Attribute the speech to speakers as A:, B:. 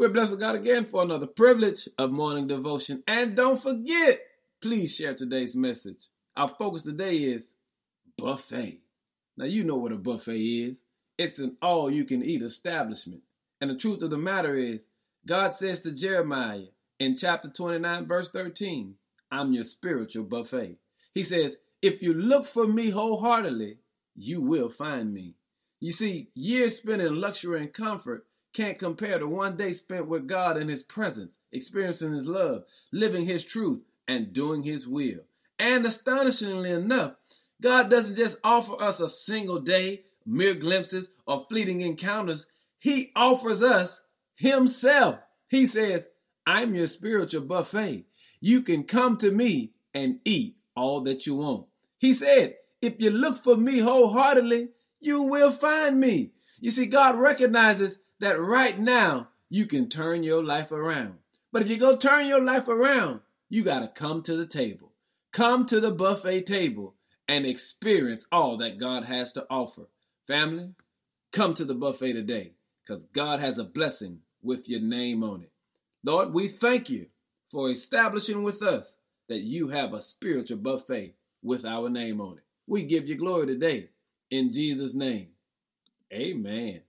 A: We're blessed with God again for another privilege of morning devotion. And don't forget, please share today's message. Our focus today is buffet. Now, you know what a buffet is it's an all you can eat establishment. And the truth of the matter is, God says to Jeremiah in chapter 29, verse 13, I'm your spiritual buffet. He says, If you look for me wholeheartedly, you will find me. You see, years spent in luxury and comfort can't compare to one day spent with God in His presence, experiencing His love, living His truth, and doing His will. And astonishingly enough, God doesn't just offer us a single day, mere glimpses, or fleeting encounters. He offers us Himself. He says, I'm your spiritual buffet. You can come to me and eat all that you want. He said, If you look for me wholeheartedly, you will find me. You see, God recognizes that right now you can turn your life around. But if you go turn your life around, you got to come to the table. Come to the buffet table and experience all that God has to offer. Family, come to the buffet today because God has a blessing with your name on it. Lord, we thank you for establishing with us that you have a spiritual buffet with our name on it. We give you glory today in Jesus' name. Amen.